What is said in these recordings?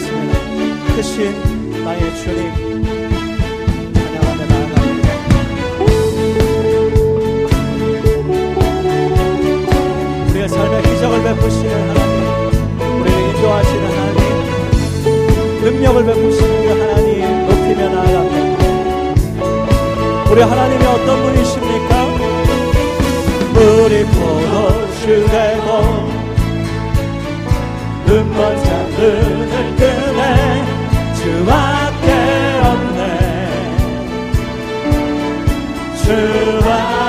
되었습니다. 크신 나의 주님. 삶의 기적을 베푸시는 하나님, 우리를 인도하시는 하나님, 능력을 베푸시는 그 하나님, 높이며 나아갑니다. 우리 하나님이 어떤 분이십니까? 우리 포도주 되고 눈먼 창문을 끄네. 주밖에 없네. 주밖에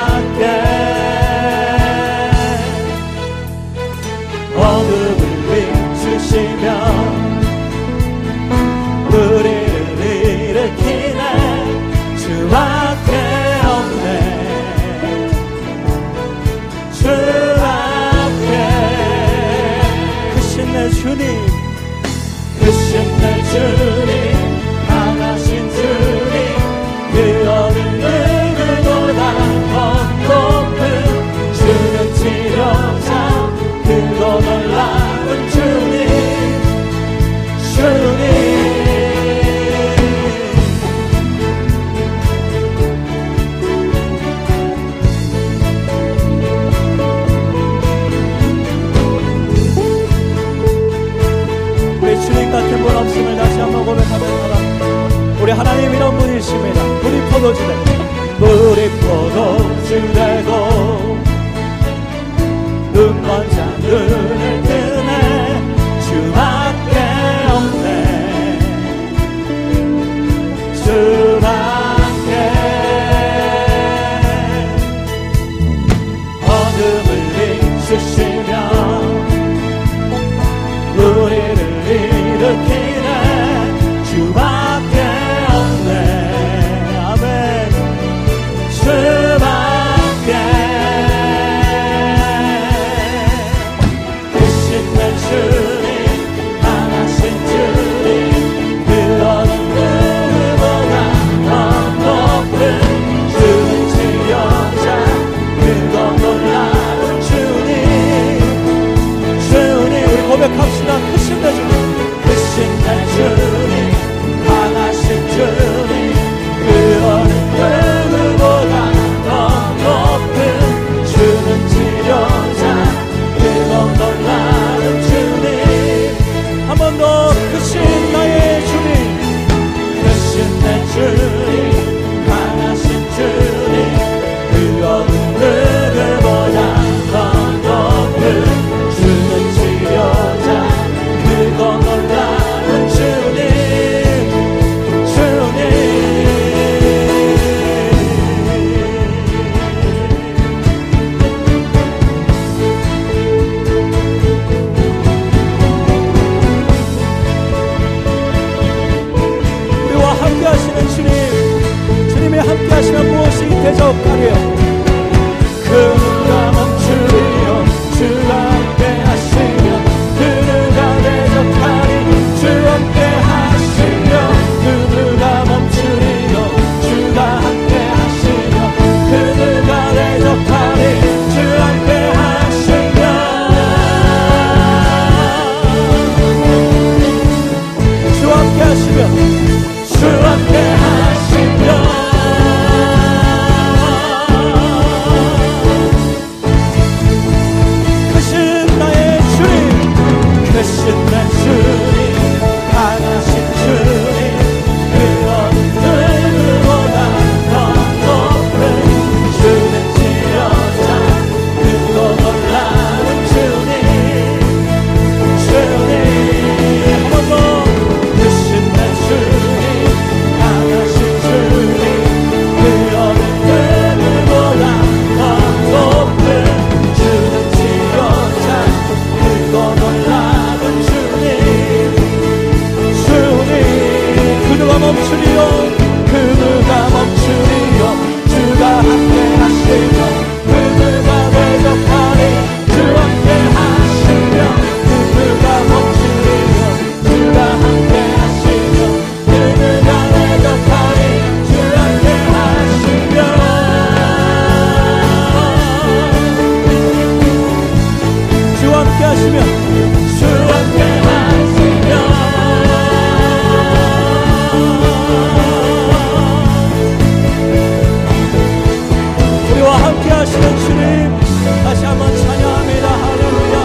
주님 다시 한번 찬양합니다. 할렐루야.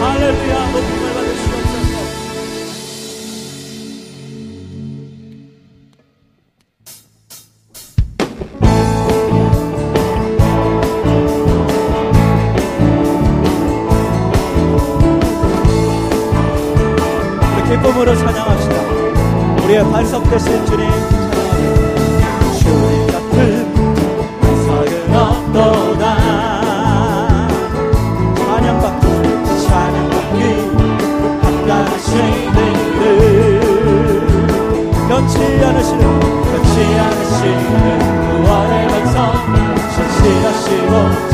할렐루야. 높임을 받으시옵소서. 우리 기쁨으로 찬양합시다. 우리의 발성 되시 ojos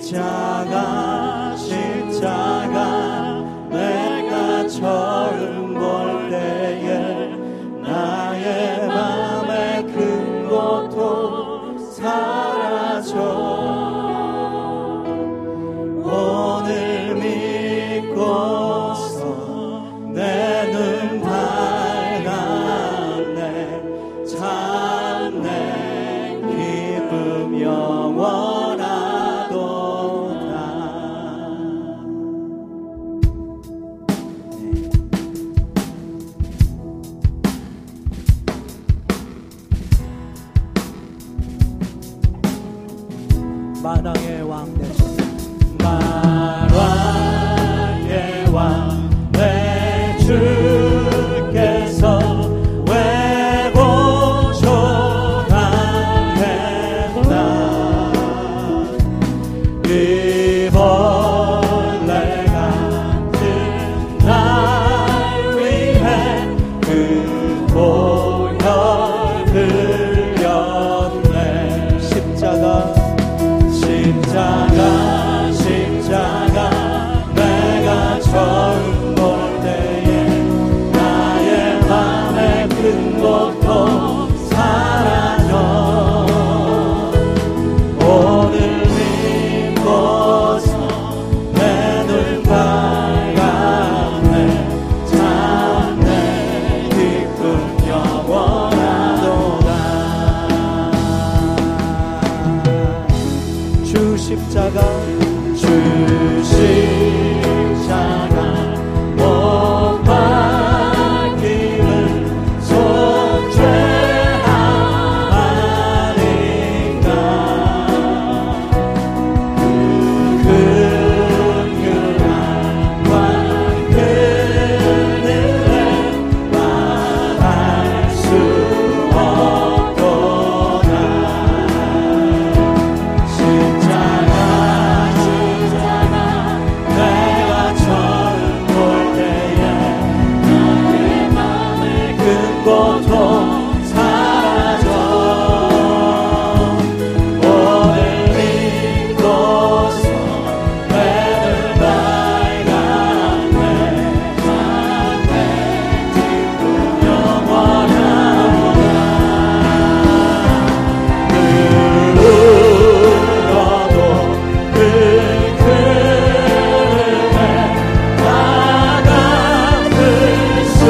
십자가 사랑의 왕 되신 Lord.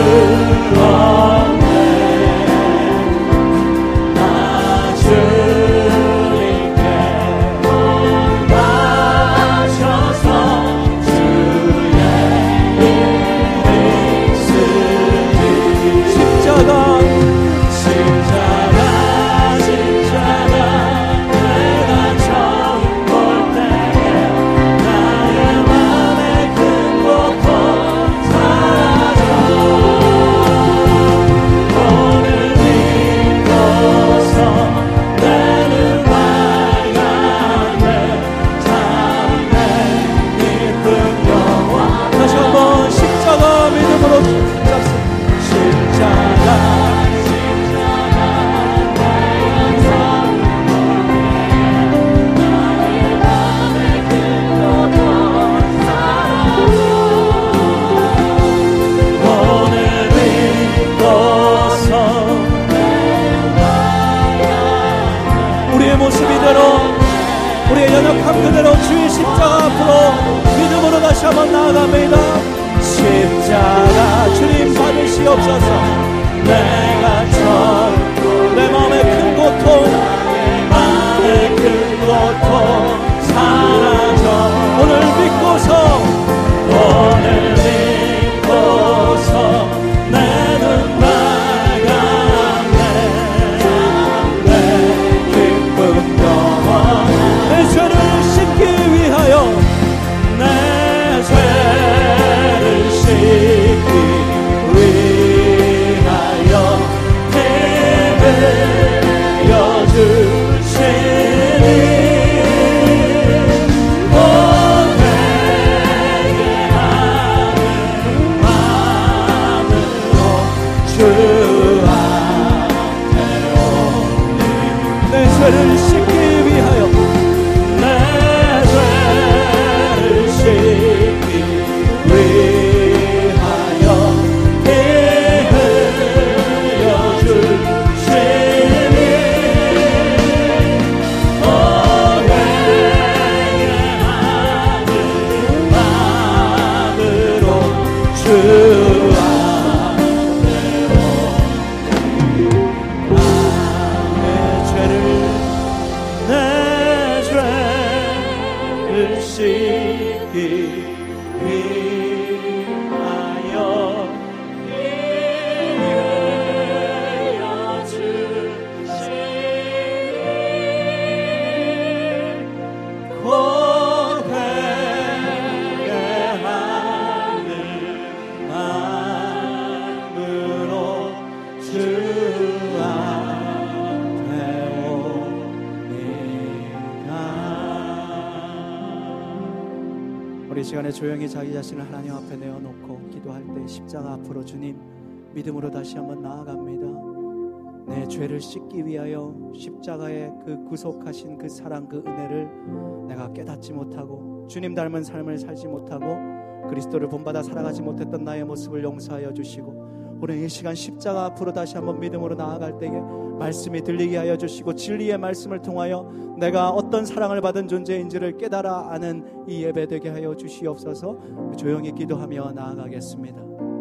Oh. 우리 시간에 조용히 자기 자신을 하나님 앞에 내어놓고 기도할 때 십자가 앞으로 주님 믿음으로 다시 한번 나아갑니다. 내 죄를 씻기 위하여 십자가의 그 구속하신 그 사랑 그 은혜를 내가 깨닫지 못하고 주님 닮은 삶을 살지 못하고 그리스도를 본받아 살아가지 못했던 나의 모습을 용서하여 주시고 오늘 이 시간 십자가 앞으로 다시 한번 믿음으로 나아갈 때에 말씀이 들리게 하여 주시고 진리의 말씀을 통하여 내가 어떤 사랑을 받은 존재인지를 깨달아 아는 이 예배 되게 하여 주시옵소서 조용히 기도하며 나아가겠습니다.